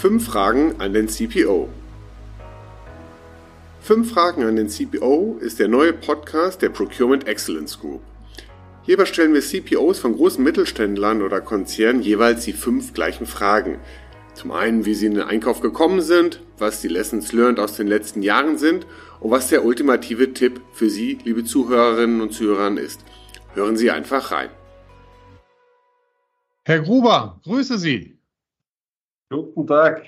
Fünf Fragen an den CPO. Fünf Fragen an den CPO ist der neue Podcast der Procurement Excellence Group. Hierbei stellen wir CPOs von großen Mittelständlern oder Konzernen jeweils die fünf gleichen Fragen. Zum einen, wie sie in den Einkauf gekommen sind, was die Lessons learned aus den letzten Jahren sind und was der ultimative Tipp für Sie, liebe Zuhörerinnen und Zuhörer, ist. Hören Sie einfach rein. Herr Gruber, grüße Sie. Guten Tag.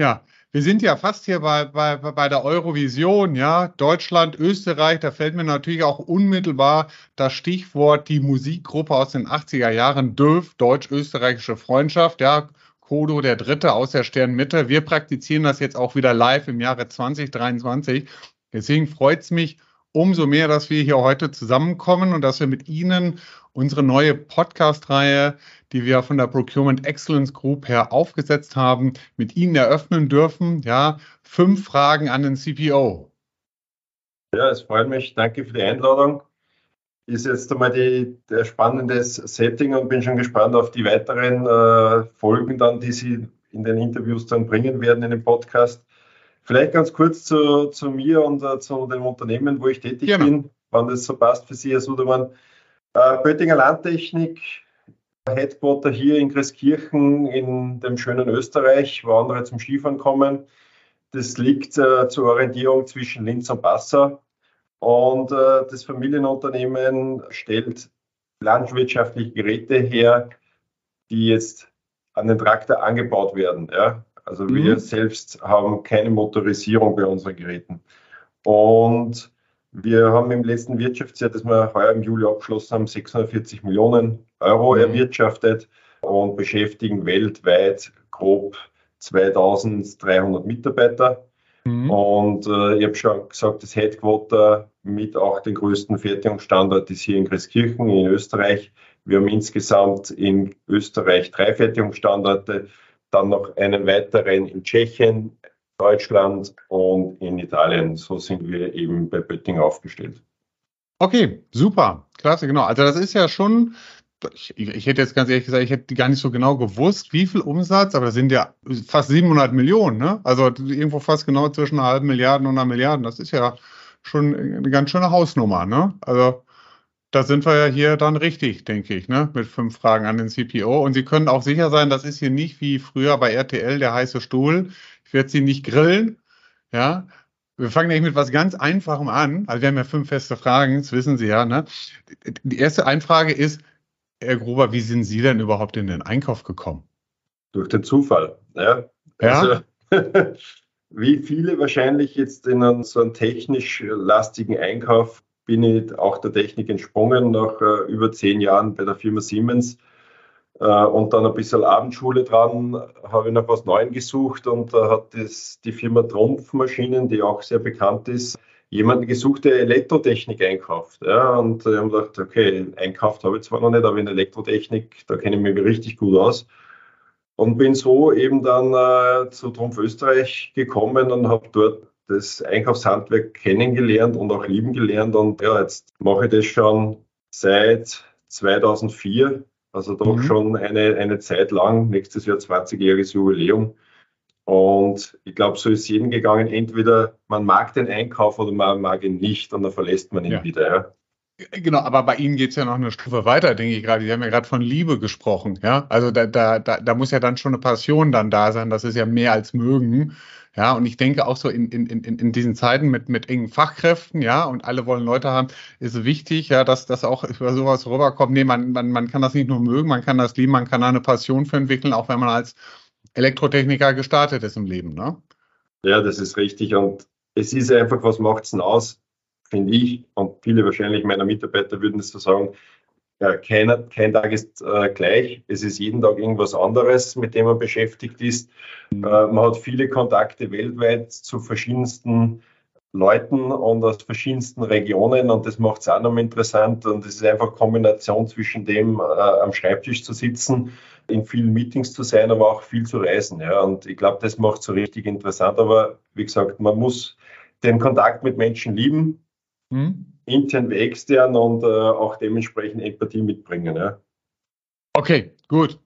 Ja, wir sind ja fast hier bei, bei, bei der Eurovision, ja. Deutschland, Österreich, da fällt mir natürlich auch unmittelbar das Stichwort die Musikgruppe aus den 80er Jahren, DÖF, Deutsch-Österreichische Freundschaft, ja. Kodo der Dritte aus der Sternmitte. Wir praktizieren das jetzt auch wieder live im Jahre 2023. Deswegen freut es mich umso mehr, dass wir hier heute zusammenkommen und dass wir mit Ihnen unsere neue Podcast-Reihe, die wir von der Procurement Excellence Group her aufgesetzt haben, mit Ihnen eröffnen dürfen. Ja, fünf Fragen an den CPO. Ja, es freut mich. Danke für die Einladung. Ist jetzt einmal die, der spannendes Setting und bin schon gespannt auf die weiteren äh, Folgen dann, die Sie in den Interviews dann bringen werden in dem Podcast. Vielleicht ganz kurz zu, zu mir und uh, zu dem Unternehmen, wo ich tätig Gerne. bin, wann das so passt für Sie, Herr Sudermann. Uh, Böttinger Landtechnik, Headquarter hier in Christkirchen in dem schönen Österreich, wo andere zum Skifahren kommen. Das liegt uh, zur Orientierung zwischen Linz und Passau. Und das Familienunternehmen stellt landwirtschaftliche Geräte her, die jetzt an den Traktor angebaut werden. Ja? Also mhm. wir selbst haben keine Motorisierung bei unseren Geräten. Und wir haben im letzten Wirtschaftsjahr, das wir heuer im Juli abgeschlossen haben, 640 Millionen Euro mhm. erwirtschaftet und beschäftigen weltweit grob 2300 Mitarbeiter. Mhm. Und äh, ich habe schon gesagt, das Headquarter mit auch den größten Fertigungsstandort ist hier in Christkirchen in Österreich. Wir haben insgesamt in Österreich drei Fertigungsstandorte dann noch einen weiteren in Tschechien, Deutschland und in Italien. So sind wir eben bei Bötting aufgestellt. Okay, super, klasse, genau. Also das ist ja schon, ich, ich, hätte jetzt ganz ehrlich gesagt, ich hätte gar nicht so genau gewusst, wie viel Umsatz, aber das sind ja fast 700 Millionen, ne? Also irgendwo fast genau zwischen einer halben Milliarde und einer Milliarde. Das ist ja schon eine ganz schöne Hausnummer, ne? Also da sind wir ja hier dann richtig, denke ich, ne? mit fünf Fragen an den CPO. Und Sie können auch sicher sein, das ist hier nicht wie früher bei RTL der heiße Stuhl. Ich werde Sie nicht grillen. Ja, wir fangen nämlich mit was ganz Einfachem an. Also wir haben ja fünf feste Fragen, das wissen Sie ja. Ne? Die erste Einfrage ist, Herr Gruber, wie sind Sie denn überhaupt in den Einkauf gekommen? Durch den Zufall. Ja. ja? Also, wie viele wahrscheinlich jetzt in so einen technisch lastigen Einkauf bin ich auch der Technik entsprungen nach äh, über zehn Jahren bei der Firma Siemens. Äh, und dann ein bisschen Abendschule dran, habe ich noch was Neues gesucht und da hat das, die Firma Trumpfmaschinen, die auch sehr bekannt ist, jemanden gesucht, der Elektrotechnik einkauft. Ja, und ich habe gedacht, okay, einkauft habe ich zwar noch nicht, aber in Elektrotechnik, da kenne ich mich richtig gut aus. Und bin so eben dann äh, zu Trumpf Österreich gekommen und habe dort das Einkaufshandwerk kennengelernt und auch lieben gelernt. Und ja, jetzt mache ich das schon seit 2004, also doch mhm. schon eine, eine Zeit lang. Nächstes Jahr 20-jähriges Jubiläum. Und ich glaube, so ist jedem gegangen. Entweder man mag den Einkauf oder man mag ihn nicht und dann verlässt man ihn ja. wieder. Ja. Genau, aber bei Ihnen geht es ja noch eine Stufe weiter, denke ich gerade. Sie haben ja gerade von Liebe gesprochen, ja. Also da, da, da, da muss ja dann schon eine Passion dann da sein. Das ist ja mehr als mögen. Ja, und ich denke auch so in, in, in, in diesen Zeiten mit, mit engen Fachkräften, ja, und alle wollen Leute haben, ist wichtig, ja, dass das auch über sowas rüberkommt. Nee, man, man, man kann das nicht nur mögen, man kann das lieben, man kann da eine Passion für entwickeln, auch wenn man als Elektrotechniker gestartet ist im Leben, ne? Ja, das ist richtig. Und es ist einfach, was macht es denn aus? finde ich, und viele wahrscheinlich meiner Mitarbeiter würden es so sagen, ja, keiner, kein Tag ist äh, gleich. Es ist jeden Tag irgendwas anderes, mit dem man beschäftigt ist. Mhm. Äh, man hat viele Kontakte weltweit zu verschiedensten Leuten und aus verschiedensten Regionen und das macht es auch nochmal interessant. Und es ist einfach Kombination zwischen dem, äh, am Schreibtisch zu sitzen, in vielen Meetings zu sein, aber auch viel zu reisen. Ja. Und ich glaube, das macht es so richtig interessant. Aber wie gesagt, man muss den Kontakt mit Menschen lieben hm? Intern wie extern und äh, auch dementsprechend Empathie mitbringen. Ja. Okay, gut.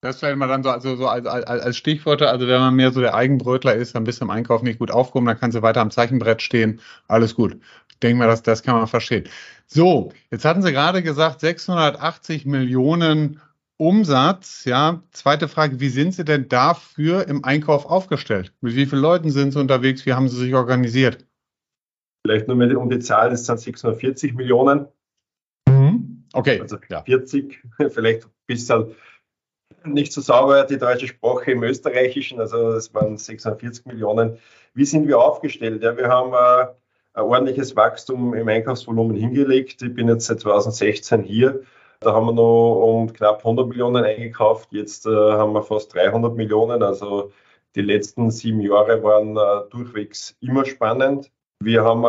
Das vielleicht mal dann so, also so als, als, als Stichworte, also wenn man mehr so der Eigenbrötler ist, dann bist du im Einkauf nicht gut aufgehoben, dann kannst du weiter am Zeichenbrett stehen, alles gut. Ich denke mal, das, das kann man verstehen. So, jetzt hatten Sie gerade gesagt, 680 Millionen Umsatz, ja. Zweite Frage, wie sind Sie denn dafür im Einkauf aufgestellt? Mit wie vielen Leuten sind Sie unterwegs? Wie haben Sie sich organisiert? Vielleicht nur um die Zahl, das sind 640 Millionen. Mhm. Okay. Also ja. 40, vielleicht ein bisschen nicht so sauber die deutsche Sprache im Österreichischen, also es waren 640 Millionen. Wie sind wir aufgestellt? Ja, wir haben äh, ein ordentliches Wachstum im Einkaufsvolumen hingelegt. Ich bin jetzt seit 2016 hier. Da haben wir noch um knapp 100 Millionen eingekauft. Jetzt äh, haben wir fast 300 Millionen. Also die letzten sieben Jahre waren äh, durchwegs immer spannend. Wir haben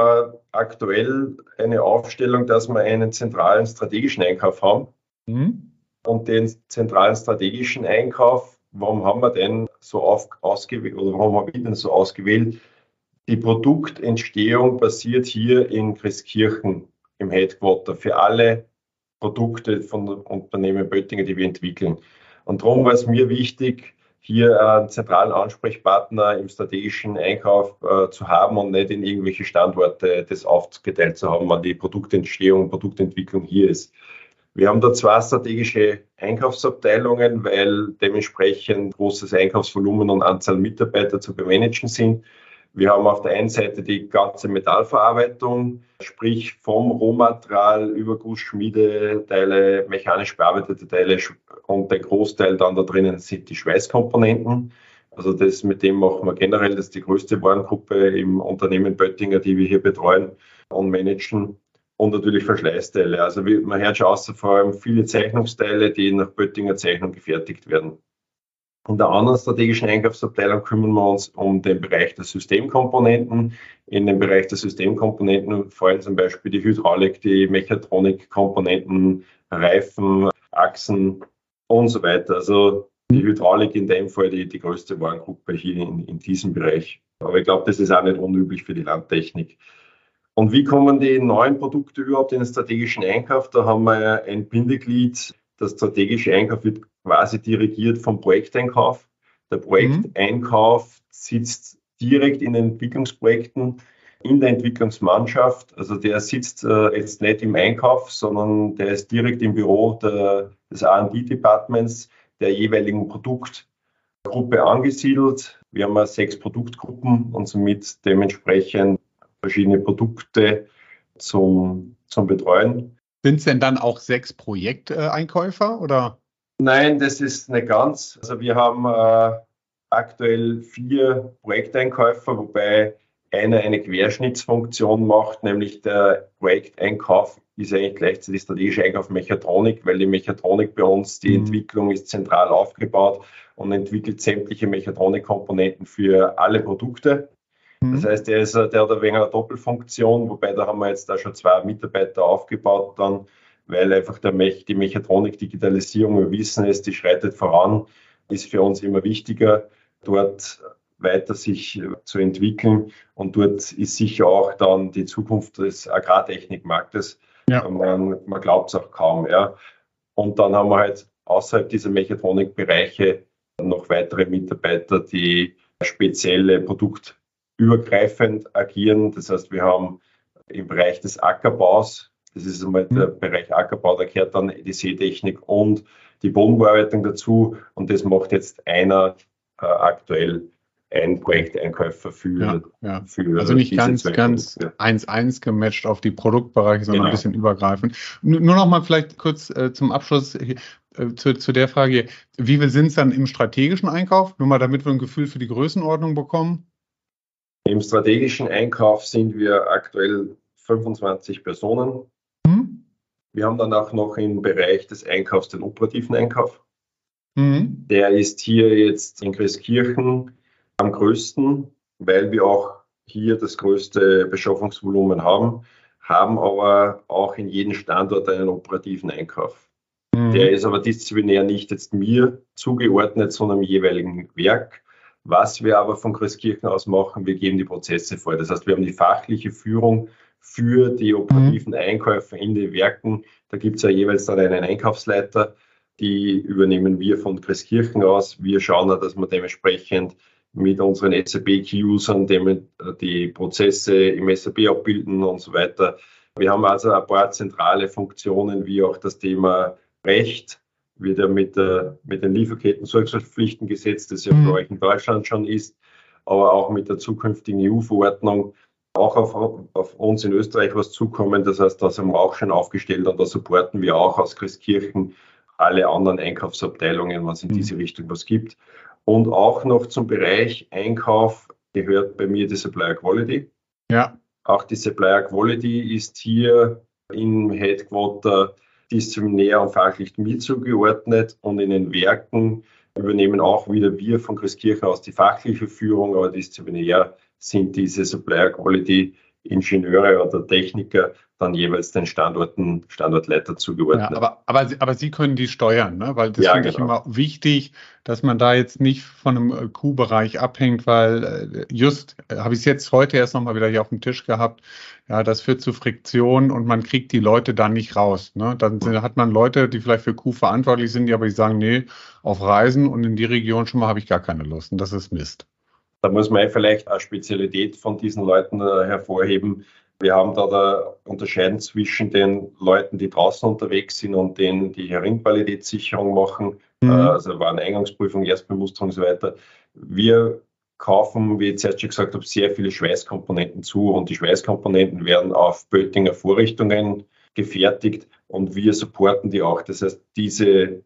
aktuell eine Aufstellung, dass wir einen zentralen strategischen Einkauf haben. Mhm. Und den zentralen strategischen Einkauf, warum haben wir den so auf, ausgewählt oder warum habe ich den so ausgewählt? Die Produktentstehung passiert hier in Christkirchen im Headquarter für alle Produkte von Unternehmen Böttinger, die wir entwickeln. Und darum war es mir wichtig, hier einen zentralen Ansprechpartner im strategischen Einkauf äh, zu haben und nicht in irgendwelche Standorte das aufgeteilt zu haben, wann die Produktentstehung Produktentwicklung hier ist. Wir haben da zwei strategische Einkaufsabteilungen, weil dementsprechend großes Einkaufsvolumen und Anzahl Mitarbeiter zu bemanagen sind. Wir haben auf der einen Seite die ganze Metallverarbeitung, sprich vom Rohmaterial über Gussschmiedeteile, mechanisch bearbeitete Teile und der Großteil dann da drinnen sind die Schweißkomponenten. Also das mit dem machen wir generell, das ist die größte Warengruppe im Unternehmen Böttinger, die wir hier betreuen und managen und natürlich Verschleißteile. Also man hört schon außer vor allem viele Zeichnungsteile, die nach Böttinger Zeichnung gefertigt werden. In der anderen strategischen Einkaufsabteilung kümmern wir uns um den Bereich der Systemkomponenten. In dem Bereich der Systemkomponenten fallen zum Beispiel die Hydraulik, die Mechatronikkomponenten, Reifen, Achsen und so weiter. Also die Hydraulik in dem Fall die, die größte Warengruppe hier in, in diesem Bereich. Aber ich glaube, das ist auch nicht unüblich für die Landtechnik. Und wie kommen die neuen Produkte überhaupt in den strategischen Einkauf? Da haben wir ein Bindeglied. Der strategische Einkauf wird quasi dirigiert vom Projekteinkauf. Der Projekteinkauf sitzt direkt in den Entwicklungsprojekten in der Entwicklungsmannschaft. Also der sitzt äh, jetzt nicht im Einkauf, sondern der ist direkt im Büro der, des R&D-Departments der jeweiligen Produktgruppe angesiedelt. Wir haben sechs Produktgruppen und somit dementsprechend verschiedene Produkte zum, zum Betreuen. Sind es denn dann auch sechs Projekteinkäufer oder? Nein, das ist nicht ganz. Also wir haben äh, aktuell vier Projekteinkäufer, wobei einer eine Querschnittsfunktion macht, nämlich der Projekteinkauf ist eigentlich gleichzeitig strategischer Einkauf Mechatronik, weil die Mechatronik bei uns, die mhm. Entwicklung ist zentral aufgebaut und entwickelt sämtliche Mechatronikkomponenten für alle Produkte. Das mhm. heißt, der, ist, der hat ein wenig eine Doppelfunktion, wobei da haben wir jetzt da schon zwei Mitarbeiter aufgebaut, dann, weil einfach der Mech, die Mechatronik, Digitalisierung, wir wissen es, die schreitet voran, ist für uns immer wichtiger, dort weiter sich zu entwickeln. Und dort ist sicher auch dann die Zukunft des Agrartechnikmarktes. Ja. Man, man glaubt es auch kaum. Ja. Und dann haben wir halt außerhalb dieser Mechatronikbereiche noch weitere Mitarbeiter, die spezielle Produkt übergreifend agieren. Das heißt, wir haben im Bereich des Ackerbaus, das ist einmal der mhm. Bereich Ackerbau, da gehört dann die Seetechnik und die Bodenbearbeitung dazu. Und das macht jetzt einer äh, aktuell ein Projekteinkäufer für, ja, ja. für Also nicht ganz, ganz 1-1 gematcht auf die Produktbereiche, sondern genau. ein bisschen übergreifend. Nur noch mal vielleicht kurz äh, zum Abschluss äh, zu, zu der Frage, wie viel sind es dann im strategischen Einkauf? Nur mal, damit wir ein Gefühl für die Größenordnung bekommen. Im strategischen Einkauf sind wir aktuell 25 Personen. Mhm. Wir haben dann auch noch im Bereich des Einkaufs den operativen Einkauf. Mhm. Der ist hier jetzt in Christkirchen am größten, weil wir auch hier das größte Beschaffungsvolumen haben, haben aber auch in jedem Standort einen operativen Einkauf. Mhm. Der ist aber disziplinär nicht jetzt mir zugeordnet, sondern im jeweiligen Werk. Was wir aber von Christkirchen aus machen, wir geben die Prozesse vor. Das heißt, wir haben die fachliche Führung für die operativen mhm. Einkäufe in den Werken. Da gibt es ja jeweils dann einen Einkaufsleiter die übernehmen wir von Christkirchen aus. Wir schauen, dass wir dementsprechend mit unseren SAP-Key-Usern die Prozesse im SAP abbilden und so weiter. Wir haben also ein paar zentrale Funktionen, wie auch das Thema Recht, wird ja mit, der, mit den Lieferketten-Sorgfaltspflichten gesetzt, das ja mhm. für euch in Deutschland schon ist, aber auch mit der zukünftigen EU-Verordnung auch auf, auf, uns in Österreich was zukommen. Das heißt, da sind wir auch schon aufgestellt und da supporten wir auch aus Christkirchen alle anderen Einkaufsabteilungen, was in mhm. diese Richtung was gibt. Und auch noch zum Bereich Einkauf gehört bei mir die Supplier Quality. Ja. Auch die Supplier Quality ist hier im Headquarter disziplinär und fachlich mir zugeordnet und in den Werken übernehmen auch wieder wir von Christkirchen aus die fachliche Führung, aber disziplinär sind diese Supplier Quality Ingenieure oder Techniker dann jeweils den Standorten, Standortleiter zugeordnet. Ja, aber, aber, aber Sie können die steuern, ne? weil das ja, finde genau. ich immer wichtig, dass man da jetzt nicht von einem äh, Q-Bereich abhängt, weil äh, just äh, habe ich es jetzt heute erst nochmal wieder hier auf dem Tisch gehabt, ja, das führt zu Friktion und man kriegt die Leute dann nicht raus. Ne? Dann hat man Leute, die vielleicht für Q verantwortlich sind, die aber die sagen, nee, auf Reisen und in die Region schon mal habe ich gar keine Lust und das ist Mist. Da muss man vielleicht eine Spezialität von diesen Leuten äh, hervorheben. Wir haben da, da unterscheiden zwischen den Leuten, die draußen unterwegs sind und denen, die Heringqualitätssicherung machen, mhm. äh, also Wareneingangsprüfung, Erstbemusterung und so weiter. Wir kaufen, wie ich zuerst schon gesagt habe, sehr viele Schweißkomponenten zu und die Schweißkomponenten werden auf Böttinger Vorrichtungen gefertigt und wir supporten die auch. Das heißt, diese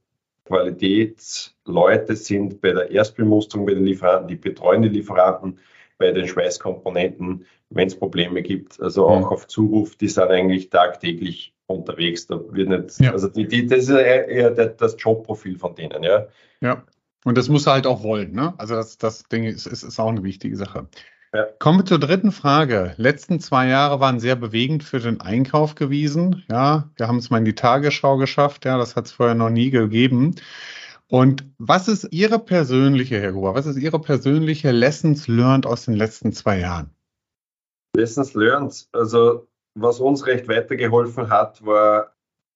Qualitätsleute sind bei der Erstbemusterung bei den Lieferanten, die betreuen die Lieferanten bei den Schweißkomponenten, wenn es Probleme gibt, also auch mhm. auf Zuruf, die sind eigentlich tagtäglich unterwegs. Da wird nicht, ja. also die, die, das ist eher das Jobprofil von denen, ja. Ja. Und das muss er halt auch wollen, ne? Also das, das Ding ist, ist, ist auch eine wichtige Sache. Ja. Kommen wir zur dritten Frage. Letzten zwei Jahre waren sehr bewegend für den Einkauf gewesen. Ja, wir haben es mal in die Tagesschau geschafft. Ja, das hat es vorher noch nie gegeben. Und was ist Ihre persönliche, Herr Gruber, was ist Ihre persönliche Lessons learned aus den letzten zwei Jahren? Lessons learned, also was uns recht weitergeholfen hat, war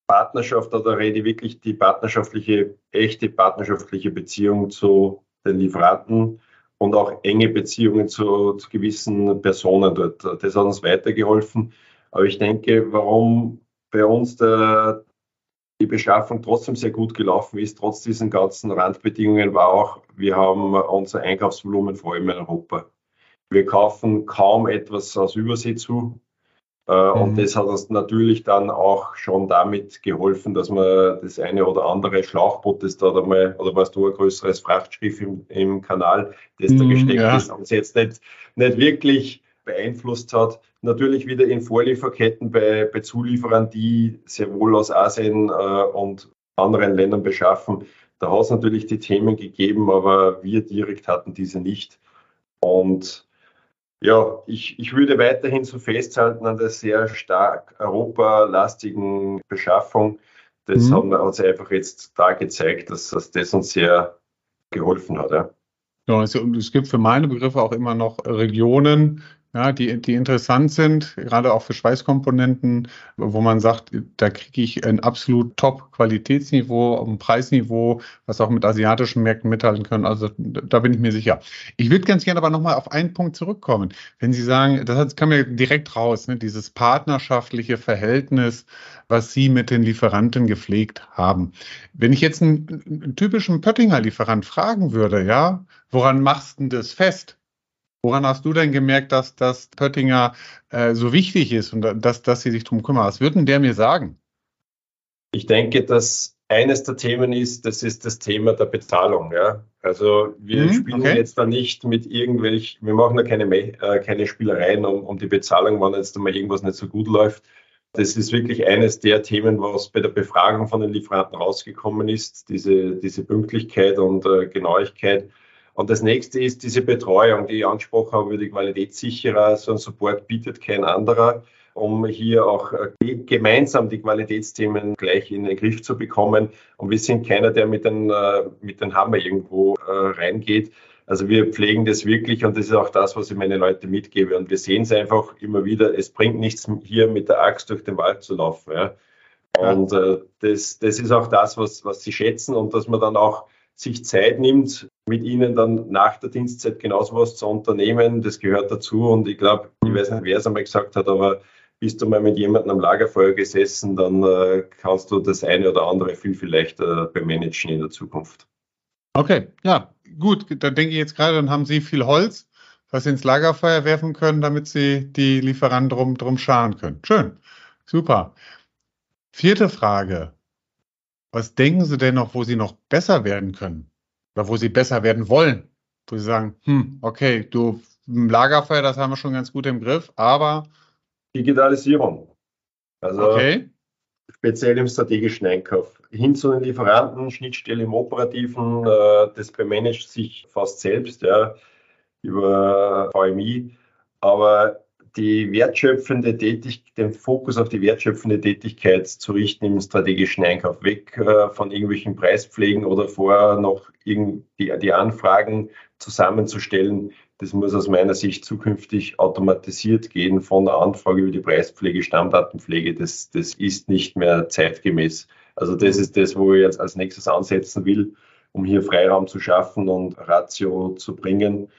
Partnerschaft, da rede ich wirklich die partnerschaftliche, echte partnerschaftliche Beziehung zu den Lieferanten und auch enge Beziehungen zu, zu gewissen Personen dort. Das hat uns weitergeholfen. Aber ich denke, warum bei uns der, die Beschaffung trotzdem sehr gut gelaufen ist, trotz diesen ganzen Randbedingungen, war auch, wir haben unser Einkaufsvolumen vor allem in Europa. Wir kaufen kaum etwas aus Übersee zu. Äh, mhm. Und das hat uns natürlich dann auch schon damit geholfen, dass man das eine oder andere Schlauchboot, das da einmal, oder was du, ein größeres Frachtschiff im, im Kanal, das da mhm, gesteckt ja. ist, uns jetzt nicht, nicht wirklich beeinflusst hat. Natürlich wieder in Vorlieferketten bei, bei Zulieferern, die sehr wohl aus Asien äh, und anderen Ländern beschaffen. Da hat es natürlich die Themen gegeben, aber wir direkt hatten diese nicht. Und ja, ich, ich würde weiterhin so festhalten an der sehr stark europalastigen Beschaffung. Das mhm. haben wir uns einfach jetzt da gezeigt, dass, dass das uns sehr geholfen hat. Ja. Ja, es, es gibt für meine Begriffe auch immer noch Regionen, ja, die, die interessant sind, gerade auch für Schweißkomponenten, wo man sagt, da kriege ich ein absolut Top-Qualitätsniveau, ein Preisniveau, was auch mit asiatischen Märkten mithalten können. Also da bin ich mir sicher. Ich würde ganz gerne aber nochmal auf einen Punkt zurückkommen. Wenn Sie sagen, das kam ja direkt raus, ne, dieses partnerschaftliche Verhältnis, was Sie mit den Lieferanten gepflegt haben. Wenn ich jetzt einen, einen typischen Pöttinger Lieferant fragen würde, ja, woran machst du das fest? Woran hast du denn gemerkt, dass das Pöttinger äh, so wichtig ist und dass, dass sie sich darum kümmern? Was würden der mir sagen? Ich denke, dass eines der Themen ist, das ist das Thema der Bezahlung. Ja? Also wir hm, spielen okay. jetzt da nicht mit irgendwelch, wir machen da keine, äh, keine Spielereien um, um die Bezahlung, wenn jetzt mal irgendwas nicht so gut läuft. Das ist wirklich eines der Themen, was bei der Befragung von den Lieferanten rausgekommen ist, diese, diese Pünktlichkeit und äh, Genauigkeit. Und das nächste ist diese Betreuung, die ich angesprochen habe, über die Qualitätssicherer. So ein Support bietet kein anderer, um hier auch äh, gemeinsam die Qualitätsthemen gleich in den Griff zu bekommen. Und wir sind keiner, der mit den, äh, mit den Hammer irgendwo äh, reingeht. Also wir pflegen das wirklich und das ist auch das, was ich meine Leute mitgebe. Und wir sehen es einfach immer wieder, es bringt nichts hier mit der Axt durch den Wald zu laufen. Ja. Und äh, das, das ist auch das, was, was sie schätzen und dass man dann auch sich Zeit nimmt, mit ihnen dann nach der Dienstzeit genauso was zu unternehmen. Das gehört dazu. Und ich glaube, ich weiß nicht, wer es einmal gesagt hat, aber bist du mal mit jemandem am Lagerfeuer gesessen, dann äh, kannst du das eine oder andere viel, viel leichter bemanagen in der Zukunft. Okay, ja, gut. Dann denke ich jetzt gerade, dann haben Sie viel Holz, was Sie ins Lagerfeuer werfen können, damit Sie die Lieferanten drum, drum scharen können. Schön, super. Vierte Frage. Was denken Sie denn noch, wo Sie noch besser werden können? Oder wo Sie besser werden wollen? Wo Sie sagen, hm, okay, du, im Lagerfeuer, das haben wir schon ganz gut im Griff, aber. Digitalisierung. Also okay. speziell im strategischen Einkauf. Hin zu den Lieferanten, Schnittstelle im Operativen, äh, das bemanagt sich fast selbst, ja, über VMI. Aber die wertschöpfende Tätigkeit, den Fokus auf die wertschöpfende Tätigkeit zu richten im strategischen Einkauf, weg äh, von irgendwelchen Preispflegen oder vorher noch die, die Anfragen zusammenzustellen. Das muss aus meiner Sicht zukünftig automatisiert gehen von der Anfrage über die Preispflege, Stammdatenpflege. Das, das ist nicht mehr zeitgemäß. Also das ist das, wo ich jetzt als nächstes ansetzen will, um hier Freiraum zu schaffen und Ratio zu bringen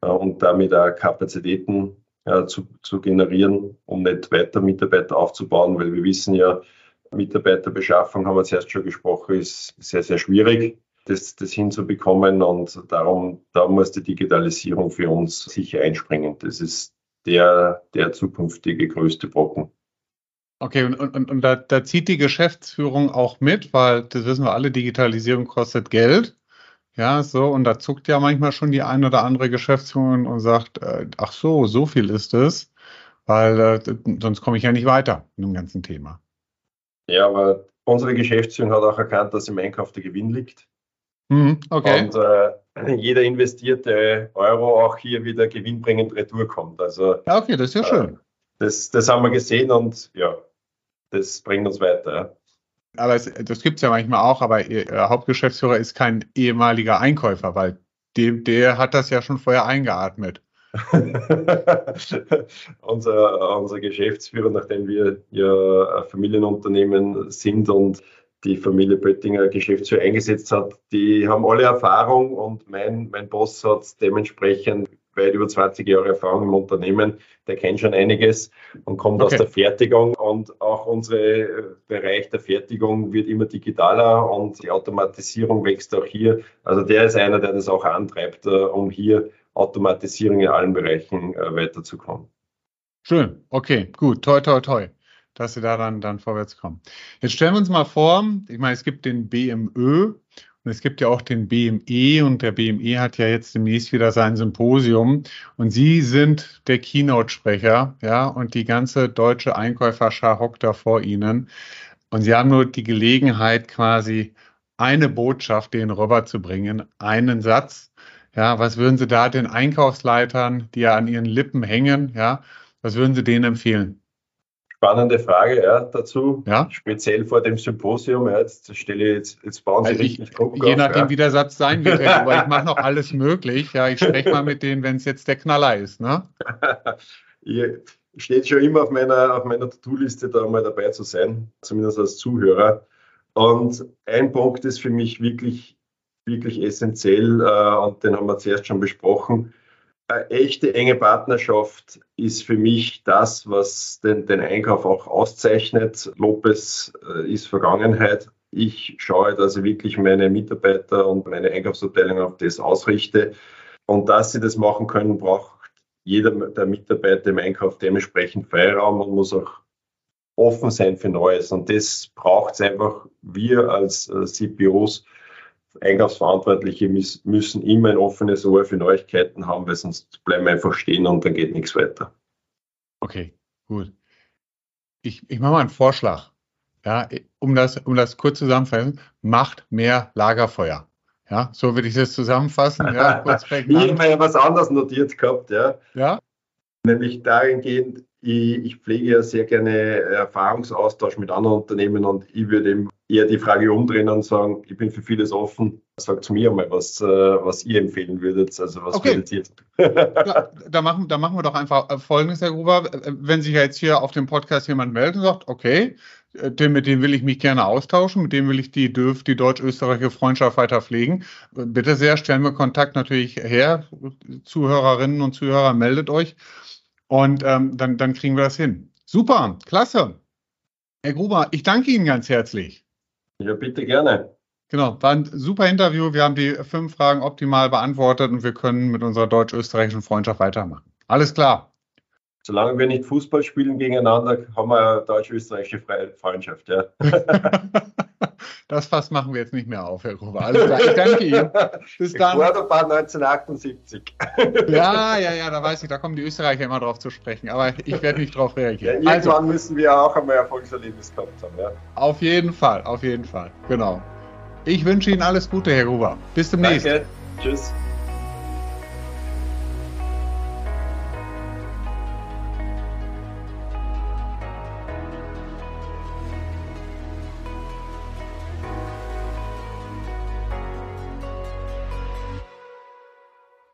äh, und damit auch Kapazitäten äh, zu, zu generieren, um nicht weiter Mitarbeiter aufzubauen, weil wir wissen ja, Mitarbeiterbeschaffung, haben wir zuerst schon gesprochen, ist sehr, sehr schwierig, das, das hinzubekommen. Und darum, da muss die Digitalisierung für uns sicher einspringen. Das ist der, der zukünftige größte Brocken. Okay, und, und, und da, da zieht die Geschäftsführung auch mit, weil das wissen wir alle, Digitalisierung kostet Geld. Ja, so, und da zuckt ja manchmal schon die ein oder andere Geschäftsführung und sagt, äh, ach so, so viel ist es, weil äh, sonst komme ich ja nicht weiter in dem ganzen Thema. Ja, aber unsere Geschäftsführung hat auch erkannt, dass im Einkauf der Gewinn liegt. Mhm, okay. Und äh, jeder investierte Euro auch hier wieder gewinnbringend retour kommt. Also, ja, okay, das ist ja äh, schön. Das, das haben wir gesehen und ja, das bringt uns weiter. Aber es, das gibt es ja manchmal auch, aber Ihr Hauptgeschäftsführer ist kein ehemaliger Einkäufer, weil dem, der hat das ja schon vorher eingeatmet. unser, unser Geschäftsführer, nachdem wir ja Familienunternehmen sind und die Familie Böttinger Geschäftsführer eingesetzt hat, die haben alle Erfahrung und mein, mein Boss hat dementsprechend weit über 20 Jahre Erfahrung im Unternehmen, der kennt schon einiges und kommt okay. aus der Fertigung und auch unser äh, Bereich der Fertigung wird immer digitaler und die Automatisierung wächst auch hier. Also der ist einer, der das auch antreibt, äh, um hier Automatisierung in allen Bereichen äh, weiterzukommen. Schön, okay, gut, toi, toi, toi, dass Sie da dann, dann vorwärts kommen. Jetzt stellen wir uns mal vor, ich meine, es gibt den BMÖ und es gibt ja auch den BME und der BME hat ja jetzt demnächst wieder sein Symposium und Sie sind der Keynote-Sprecher, ja, und die ganze deutsche Einkäuferschar hockt da vor Ihnen. Und Sie haben nur die Gelegenheit, quasi eine Botschaft denen rüberzubringen, einen Satz. Ja, was würden Sie da den Einkaufsleitern, die ja an ihren Lippen hängen, ja, was würden Sie denen empfehlen? Spannende Frage ja, dazu, ja? speziell vor dem Symposium. Ja, jetzt stelle ich jetzt, jetzt bauen Sie also richtig Druck Je auf, nachdem, wie der Satz sein wird, aber ich mache noch alles möglich. Ja, ich spreche mal mit denen, wenn es jetzt der Knaller ist. Ne? Steht schon immer auf meiner, auf meiner To-Do-Liste, da mal dabei zu sein, zumindest als Zuhörer. Und ein Punkt ist für mich wirklich, wirklich essentiell, äh, und den haben wir zuerst schon besprochen eine echte enge Partnerschaft ist für mich das, was den, den Einkauf auch auszeichnet. Lopez äh, ist Vergangenheit. Ich schaue, dass ich wirklich meine Mitarbeiter und meine Einkaufsabteilung auf das ausrichte. Und dass sie das machen können, braucht jeder der Mitarbeiter im Einkauf dementsprechend Freiraum und muss auch offen sein für Neues. Und das braucht es einfach wir als äh, CPOs Einkaufsverantwortliche müssen immer ein offenes Ohr für Neuigkeiten haben, weil sonst bleiben wir einfach stehen und dann geht nichts weiter. Okay, gut. Ich, ich mache mal einen Vorschlag. Ja, um das, um das kurz zusammenzufassen, macht mehr Lagerfeuer. Ja, so würde ich das zusammenfassen. Ja, kurz ich habe ja was anderes notiert gehabt, ja. Ja. Nämlich dahingehend, ich, ich pflege ja sehr gerne Erfahrungsaustausch mit anderen Unternehmen und ich würde eben eher die Frage umdrehen und sagen, ich bin für vieles offen. Sagt mir mal, was, äh, was ihr empfehlen würdet. Also was okay. würdet ihr? ja, da, machen, da machen wir doch einfach Folgendes, Herr Gruber. Wenn sich jetzt hier auf dem Podcast jemand meldet und sagt, okay, dem, mit dem will ich mich gerne austauschen, mit dem will ich die DÖF, die deutsch-österreichische Freundschaft weiter pflegen. Bitte sehr, stellen wir Kontakt natürlich her. Zuhörerinnen und Zuhörer, meldet euch. Und ähm, dann, dann kriegen wir das hin. Super, klasse. Herr Gruber, ich danke Ihnen ganz herzlich. Ja, bitte gerne. Genau, war ein super Interview. Wir haben die fünf Fragen optimal beantwortet und wir können mit unserer deutsch-österreichischen Freundschaft weitermachen. Alles klar. Solange wir nicht Fußball spielen gegeneinander, haben wir eine deutsch-österreichische Freundschaft, ja. das Fass machen wir jetzt nicht mehr auf, Herr Gruber. Alles klar, ich danke Ihnen. Bis dann. Ecuador 1978. ja, ja, ja, da weiß ich, da kommen die Österreicher immer drauf zu sprechen, aber ich werde nicht drauf reagieren. Ja, irgendwann also, müssen wir auch einmal Erfolgserlebnis gehabt haben, ja. Auf jeden Fall, auf jeden Fall, genau. Ich wünsche Ihnen alles Gute, Herr Gruber. Bis demnächst. Danke. Tschüss.